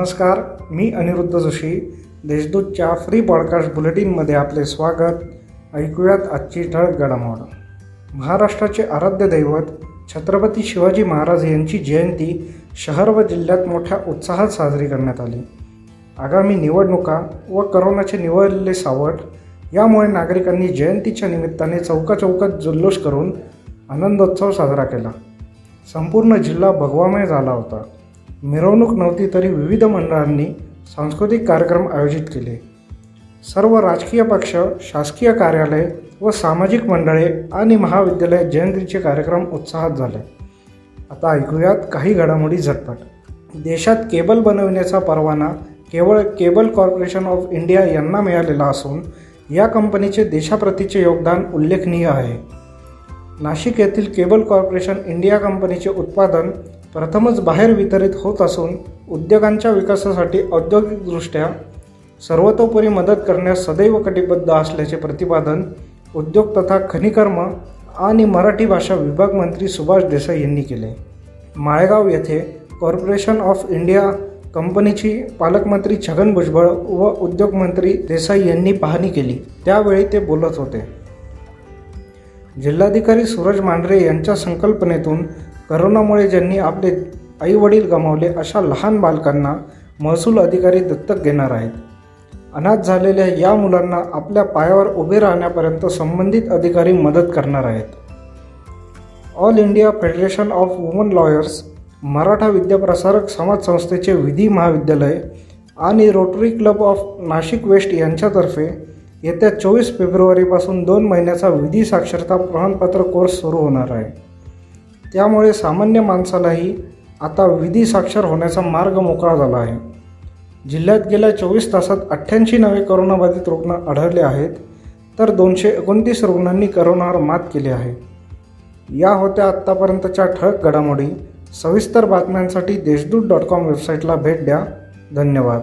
नमस्कार मी अनिरुद्ध जोशी. देशदूतच्या फ्री पॉडकास्ट बुलेटिनमध्ये आपले स्वागत. ऐकूयात आजची ठळक घडामोड. महाराष्ट्राचे आराध्य दैवत छत्रपती शिवाजी महाराज यांची जयंती शहर व जिल्ह्यात मोठ्या उत्साहात साजरी करण्यात आली. आगामी निवडणुका व करोनाचे निवडलेले सावट यामुळे नागरिकांनी जयंतीच्या निमित्ताने चौकाचौकात जल्लोष करून आनंदोत्सव साजरा केला. संपूर्ण जिल्हा भगवामय झाला होता. मिरवणूक नव्हती तरी विविध मंडळांनी सांस्कृतिक कार्यक्रम आयोजित केले. सर्व राजकीय पक्ष शासकीय कार्यालय व सामाजिक मंडळे आणि महाविद्यालय जयंतीचे कार्यक्रम उत्साहात झाले. आता ऐकूयात काही घडामोडी झटपट. देशात केबल बनविण्याचा परवाना केवळ केबल कॉर्पोरेशन ऑफ इंडिया यांना मिळालेला असून या कंपनीचे देशाप्रतीचे योगदान उल्लेखनीय आहे. नाशिक येथील केबल कॉर्पोरेशन इंडिया कंपनीचे उत्पादन प्रथमच बाहेर वितरित होत असून उद्योगांच्या विकासासाठी औद्योगिकदृष्ट्या सर्वतोपरी मदत करण्यास सदैव कटिबद्ध असल्याचे प्रतिपादन उद्योग तथा खनिकर्म आणि मराठी भाषा विभाग मंत्री सुभाष देसाई यांनी केले. माळेगाव येथे कॉर्पोरेशन ऑफ इंडिया कंपनीची पालकमंत्री छगन भुजबळ व उद्योगमंत्री देसाई यांनी पाहणी केली. त्यावेळी ते बोलत होते. जिल्हाधिकारी सूरज मांढरे यांच्या संकल्पनेतून करोनामुळे ज्यांनी आपले आई वडील गमावले अशा लहान बालकांना महसूल अधिकारी दत्तक घेणार आहेत. अनाथ झालेल्या या मुलांना आपल्या पायावर उभे राहण्यापर्यंत संबंधित अधिकारी मदत करणार आहेत. All India federation of women lawyers Maratha Vidyaprasarak Samaj संस्थेचे विधी महाविद्यालय आणि rotary club of Nashik west यांच्यातर्फे येत्या चोवीस फेब्रुवारीपासून दोन महिन्याचा विधी साक्षरता प्रमाणपत्र कोर्स सुरू होणार आहे. त्यामुळे सामान्य माणसालाही आता विधी साक्षर होण्याचा मार्ग मोकळा झाला आहे. जिल्ह्यात गेल्या चोवीस तासात अठ्ठ्याऐंशी नवे करोनाबाधित रुग्ण आढळले आहेत तर दोनशे एकोणतीस रुग्णांनी करोनावर मात केली आहे. या होत्या आत्तापर्यंतच्या ठळक घडामोडी. सविस्तर बातम्यांसाठी देशदूत डॉट कॉम वेबसाईटला भेट द्या. धन्यवाद.